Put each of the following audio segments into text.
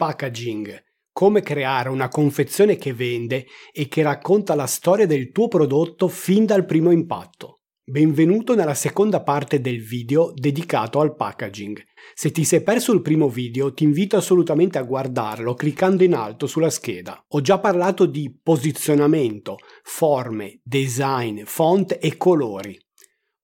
Packaging. Come creare una confezione che vende e che racconta la storia del tuo prodotto fin dal primo impatto. Benvenuto nella seconda parte del video dedicato al packaging. Se ti sei perso il primo video ti invito assolutamente a guardarlo cliccando in alto sulla scheda. Ho già parlato di posizionamento, forme, design, font e colori.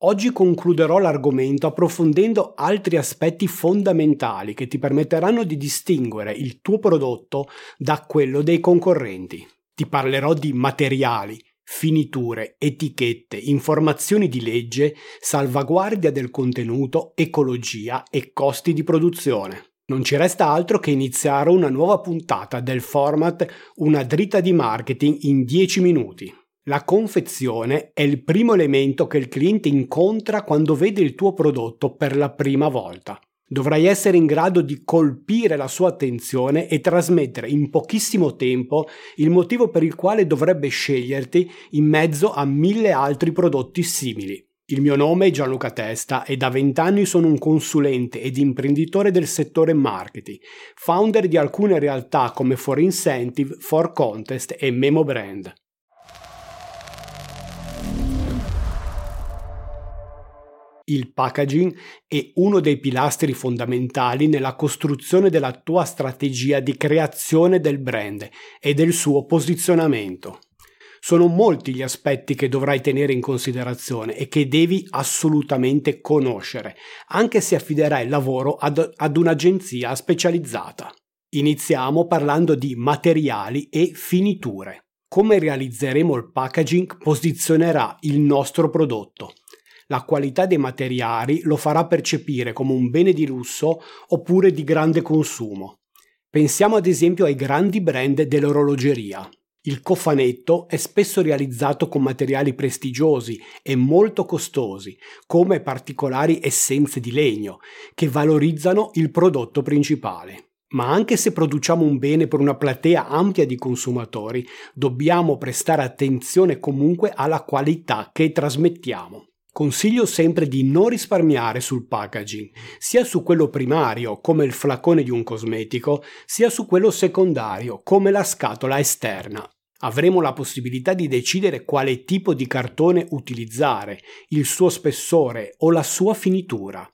Oggi concluderò l'argomento approfondendo altri aspetti fondamentali che ti permetteranno di distinguere il tuo prodotto da quello dei concorrenti. Ti parlerò di materiali, finiture, etichette, informazioni di legge, salvaguardia del contenuto, ecologia e costi di produzione. Non ci resta altro che iniziare una nuova puntata del format Una dritta di marketing in 10 minuti. La confezione è il primo elemento che il cliente incontra quando vede il tuo prodotto per la prima volta. Dovrai essere in grado di colpire la sua attenzione e trasmettere in pochissimo tempo il motivo per il quale dovrebbe sceglierti in mezzo a mille altri prodotti simili. Il mio nome è Gianluca Testa e da vent'anni sono un consulente ed imprenditore del settore marketing, founder di alcune realtà come For Incentive, For Contest e Memo Brand. Il packaging è uno dei pilastri fondamentali nella costruzione della tua strategia di creazione del brand e del suo posizionamento. Sono molti gli aspetti che dovrai tenere in considerazione e che devi assolutamente conoscere, anche se affiderai il lavoro ad, ad un'agenzia specializzata. Iniziamo parlando di materiali e finiture. Come realizzeremo il packaging posizionerà il nostro prodotto la qualità dei materiali lo farà percepire come un bene di lusso oppure di grande consumo. Pensiamo ad esempio ai grandi brand dell'orologeria. Il cofanetto è spesso realizzato con materiali prestigiosi e molto costosi, come particolari essenze di legno, che valorizzano il prodotto principale. Ma anche se produciamo un bene per una platea ampia di consumatori, dobbiamo prestare attenzione comunque alla qualità che trasmettiamo. Consiglio sempre di non risparmiare sul packaging, sia su quello primario, come il flacone di un cosmetico, sia su quello secondario, come la scatola esterna. Avremo la possibilità di decidere quale tipo di cartone utilizzare, il suo spessore o la sua finitura.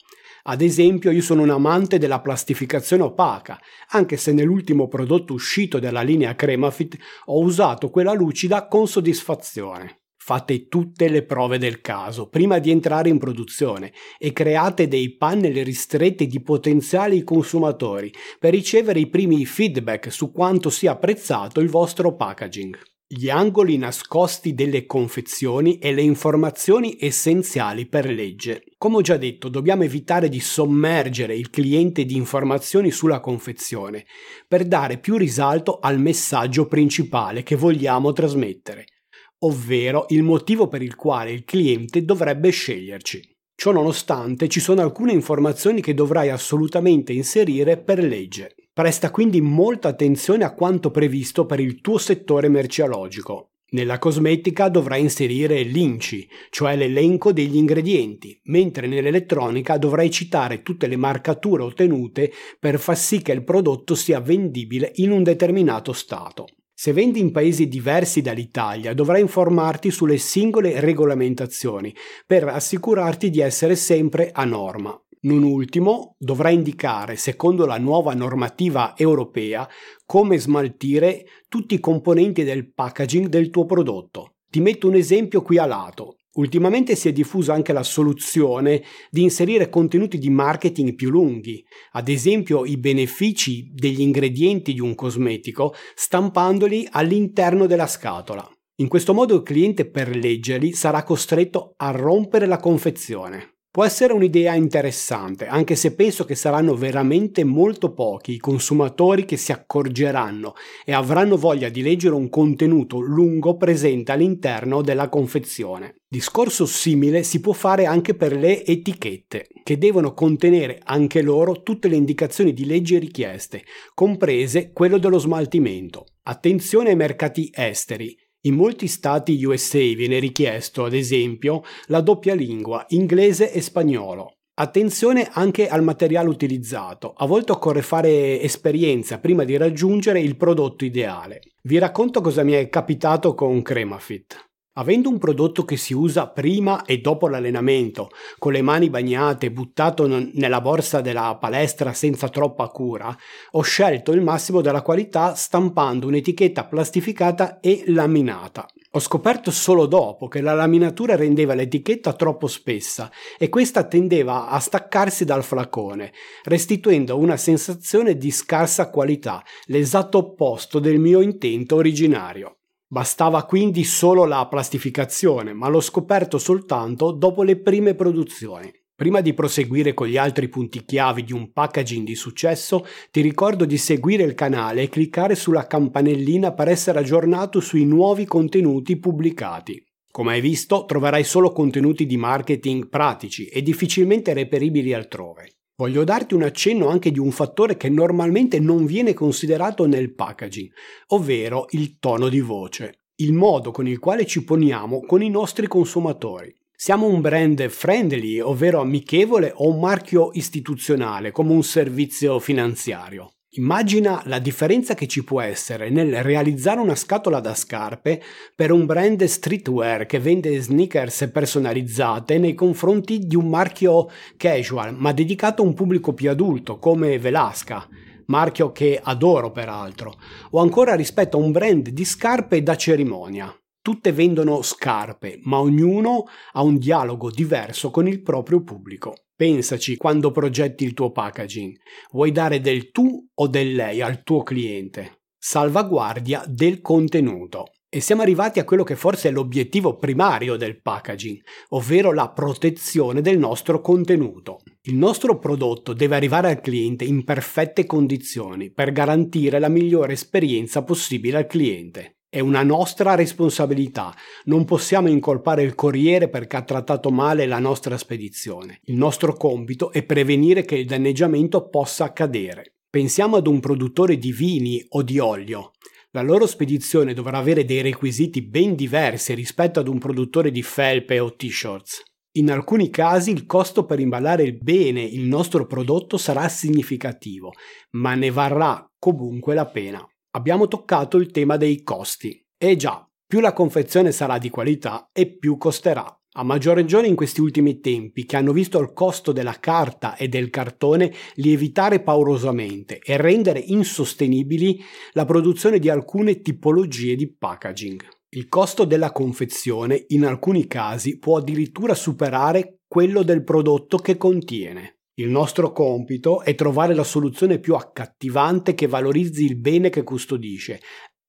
Ad esempio, io sono un amante della plastificazione opaca, anche se nell'ultimo prodotto uscito dalla linea Cremafit ho usato quella lucida con soddisfazione. Fate tutte le prove del caso prima di entrare in produzione e create dei panel ristretti di potenziali consumatori per ricevere i primi feedback su quanto sia apprezzato il vostro packaging. Gli angoli nascosti delle confezioni e le informazioni essenziali per legge. Come ho già detto, dobbiamo evitare di sommergere il cliente di informazioni sulla confezione per dare più risalto al messaggio principale che vogliamo trasmettere ovvero il motivo per il quale il cliente dovrebbe sceglierci. Ciò nonostante ci sono alcune informazioni che dovrai assolutamente inserire per legge. Presta quindi molta attenzione a quanto previsto per il tuo settore merceologico. Nella cosmetica dovrai inserire l'INCI, cioè l'elenco degli ingredienti, mentre nell'elettronica dovrai citare tutte le marcature ottenute per far sì che il prodotto sia vendibile in un determinato stato. Se vendi in paesi diversi dall'Italia dovrai informarti sulle singole regolamentazioni per assicurarti di essere sempre a norma. Non ultimo, dovrai indicare, secondo la nuova normativa europea, come smaltire tutti i componenti del packaging del tuo prodotto. Ti metto un esempio qui a lato. Ultimamente si è diffusa anche la soluzione di inserire contenuti di marketing più lunghi, ad esempio i benefici degli ingredienti di un cosmetico stampandoli all'interno della scatola. In questo modo il cliente per leggerli sarà costretto a rompere la confezione. Può essere un'idea interessante, anche se penso che saranno veramente molto pochi i consumatori che si accorgeranno e avranno voglia di leggere un contenuto lungo presente all'interno della confezione. Discorso simile si può fare anche per le etichette, che devono contenere anche loro tutte le indicazioni di legge richieste, comprese quello dello smaltimento. Attenzione ai mercati esteri, in molti stati USA viene richiesto, ad esempio, la doppia lingua inglese e spagnolo. Attenzione anche al materiale utilizzato, a volte occorre fare esperienza prima di raggiungere il prodotto ideale. Vi racconto cosa mi è capitato con Cremafit. Avendo un prodotto che si usa prima e dopo l'allenamento, con le mani bagnate, buttato nella borsa della palestra senza troppa cura, ho scelto il massimo della qualità stampando un'etichetta plastificata e laminata. Ho scoperto solo dopo che la laminatura rendeva l'etichetta troppo spessa e questa tendeva a staccarsi dal flacone, restituendo una sensazione di scarsa qualità, l'esatto opposto del mio intento originario. Bastava quindi solo la plastificazione, ma l'ho scoperto soltanto dopo le prime produzioni. Prima di proseguire con gli altri punti chiavi di un packaging di successo, ti ricordo di seguire il canale e cliccare sulla campanellina per essere aggiornato sui nuovi contenuti pubblicati. Come hai visto, troverai solo contenuti di marketing pratici e difficilmente reperibili altrove. Voglio darti un accenno anche di un fattore che normalmente non viene considerato nel packaging, ovvero il tono di voce, il modo con il quale ci poniamo con i nostri consumatori. Siamo un brand friendly, ovvero amichevole, o un marchio istituzionale, come un servizio finanziario? Immagina la differenza che ci può essere nel realizzare una scatola da scarpe per un brand streetwear che vende sneakers personalizzate nei confronti di un marchio casual ma dedicato a un pubblico più adulto come Velasca, marchio che adoro peraltro, o ancora rispetto a un brand di scarpe da cerimonia. Tutte vendono scarpe, ma ognuno ha un dialogo diverso con il proprio pubblico. Pensaci quando progetti il tuo packaging. Vuoi dare del tu o del lei al tuo cliente? Salvaguardia del contenuto. E siamo arrivati a quello che forse è l'obiettivo primario del packaging, ovvero la protezione del nostro contenuto. Il nostro prodotto deve arrivare al cliente in perfette condizioni per garantire la migliore esperienza possibile al cliente. È una nostra responsabilità. Non possiamo incolpare il corriere perché ha trattato male la nostra spedizione. Il nostro compito è prevenire che il danneggiamento possa accadere. Pensiamo ad un produttore di vini o di olio. La loro spedizione dovrà avere dei requisiti ben diversi rispetto ad un produttore di felpe o t-shirts. In alcuni casi il costo per imballare bene il nostro prodotto sarà significativo, ma ne varrà comunque la pena abbiamo toccato il tema dei costi. E già, più la confezione sarà di qualità e più costerà. A maggior ragione in questi ultimi tempi, che hanno visto il costo della carta e del cartone lievitare paurosamente e rendere insostenibili la produzione di alcune tipologie di packaging. Il costo della confezione in alcuni casi può addirittura superare quello del prodotto che contiene. Il nostro compito è trovare la soluzione più accattivante che valorizzi il bene che custodisce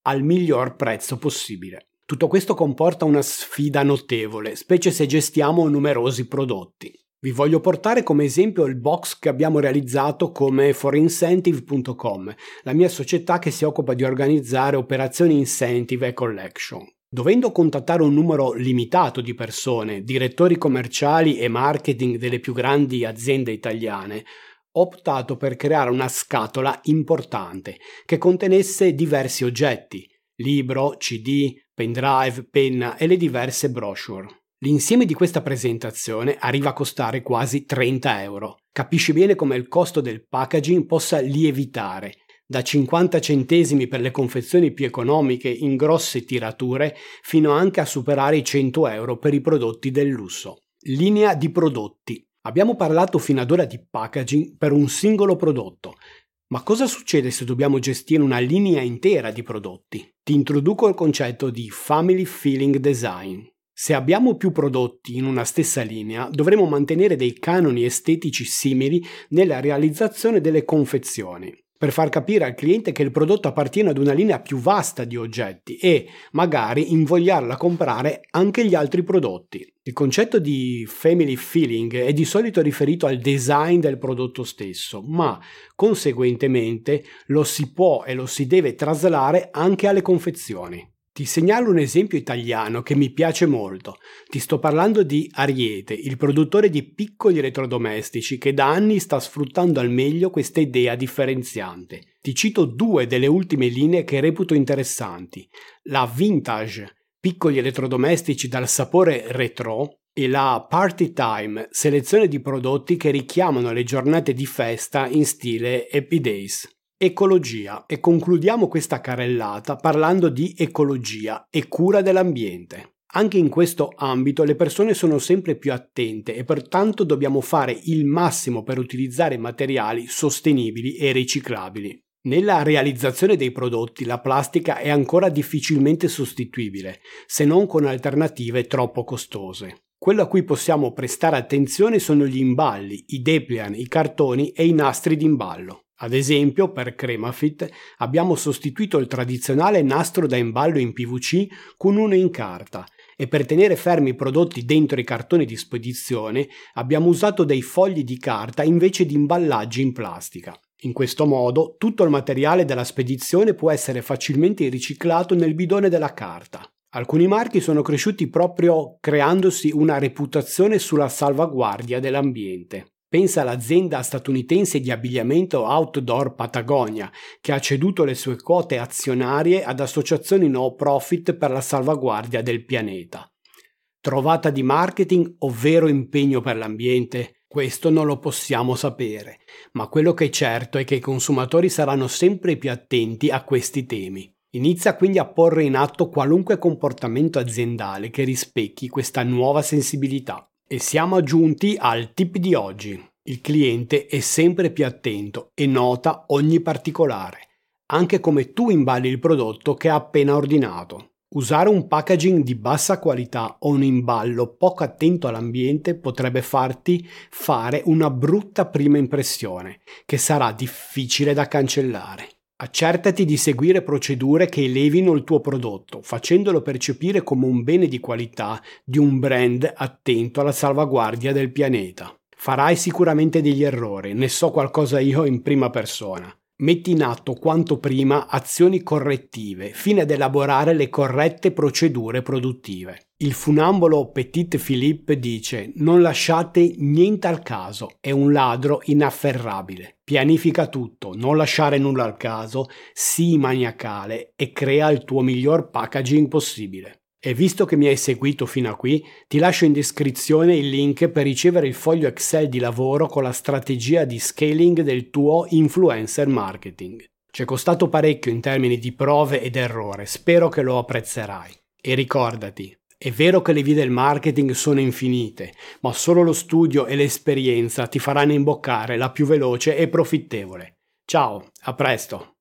al miglior prezzo possibile. Tutto questo comporta una sfida notevole, specie se gestiamo numerosi prodotti. Vi voglio portare come esempio il box che abbiamo realizzato come forincentive.com, la mia società che si occupa di organizzare operazioni incentive e collection. Dovendo contattare un numero limitato di persone, direttori commerciali e marketing delle più grandi aziende italiane, ho optato per creare una scatola importante che contenesse diversi oggetti, libro, CD, pendrive, penna e le diverse brochure. L'insieme di questa presentazione arriva a costare quasi 30 euro. Capisci bene come il costo del packaging possa lievitare da 50 centesimi per le confezioni più economiche in grosse tirature fino anche a superare i 100 euro per i prodotti del lusso. Linea di prodotti. Abbiamo parlato fino ad ora di packaging per un singolo prodotto, ma cosa succede se dobbiamo gestire una linea intera di prodotti? Ti introduco il concetto di Family Feeling Design. Se abbiamo più prodotti in una stessa linea, dovremo mantenere dei canoni estetici simili nella realizzazione delle confezioni per far capire al cliente che il prodotto appartiene ad una linea più vasta di oggetti e magari invogliarla a comprare anche gli altri prodotti. Il concetto di family feeling è di solito riferito al design del prodotto stesso, ma conseguentemente lo si può e lo si deve traslare anche alle confezioni. Ti segnalo un esempio italiano che mi piace molto. Ti sto parlando di Ariete, il produttore di piccoli elettrodomestici che da anni sta sfruttando al meglio questa idea differenziante. Ti cito due delle ultime linee che reputo interessanti. La Vintage, piccoli elettrodomestici dal sapore retro, e la Party Time, selezione di prodotti che richiamano le giornate di festa in stile Happy Days. Ecologia e concludiamo questa carrellata parlando di ecologia e cura dell'ambiente. Anche in questo ambito le persone sono sempre più attente e pertanto dobbiamo fare il massimo per utilizzare materiali sostenibili e riciclabili. Nella realizzazione dei prodotti la plastica è ancora difficilmente sostituibile, se non con alternative troppo costose. Quello a cui possiamo prestare attenzione sono gli imballi, i depliant, i cartoni e i nastri d'imballo. Ad esempio, per Cremafit abbiamo sostituito il tradizionale nastro da imballo in PVC con uno in carta e per tenere fermi i prodotti dentro i cartoni di spedizione abbiamo usato dei fogli di carta invece di imballaggi in plastica. In questo modo tutto il materiale della spedizione può essere facilmente riciclato nel bidone della carta. Alcuni marchi sono cresciuti proprio creandosi una reputazione sulla salvaguardia dell'ambiente. Pensa all'azienda statunitense di abbigliamento outdoor Patagonia, che ha ceduto le sue quote azionarie ad associazioni no profit per la salvaguardia del pianeta. Trovata di marketing o vero impegno per l'ambiente? Questo non lo possiamo sapere, ma quello che è certo è che i consumatori saranno sempre più attenti a questi temi. Inizia quindi a porre in atto qualunque comportamento aziendale che rispecchi questa nuova sensibilità. E siamo giunti al tip di oggi. Il cliente è sempre più attento e nota ogni particolare, anche come tu imballi il prodotto che ha appena ordinato. Usare un packaging di bassa qualità o un imballo poco attento all'ambiente potrebbe farti fare una brutta prima impressione, che sarà difficile da cancellare. Accertati di seguire procedure che elevino il tuo prodotto, facendolo percepire come un bene di qualità di un brand attento alla salvaguardia del pianeta. Farai sicuramente degli errori, ne so qualcosa io in prima persona. Metti in atto quanto prima azioni correttive, fine ad elaborare le corrette procedure produttive. Il funambolo Petit Philippe dice non lasciate niente al caso, è un ladro inafferrabile. Pianifica tutto, non lasciare nulla al caso, sii maniacale e crea il tuo miglior packaging possibile. E visto che mi hai seguito fino a qui, ti lascio in descrizione il link per ricevere il foglio Excel di lavoro con la strategia di scaling del tuo influencer marketing. Ci è costato parecchio in termini di prove ed errore, spero che lo apprezzerai. E ricordati, è vero che le vie del marketing sono infinite, ma solo lo studio e l'esperienza ti faranno imboccare la più veloce e profittevole. Ciao, a presto!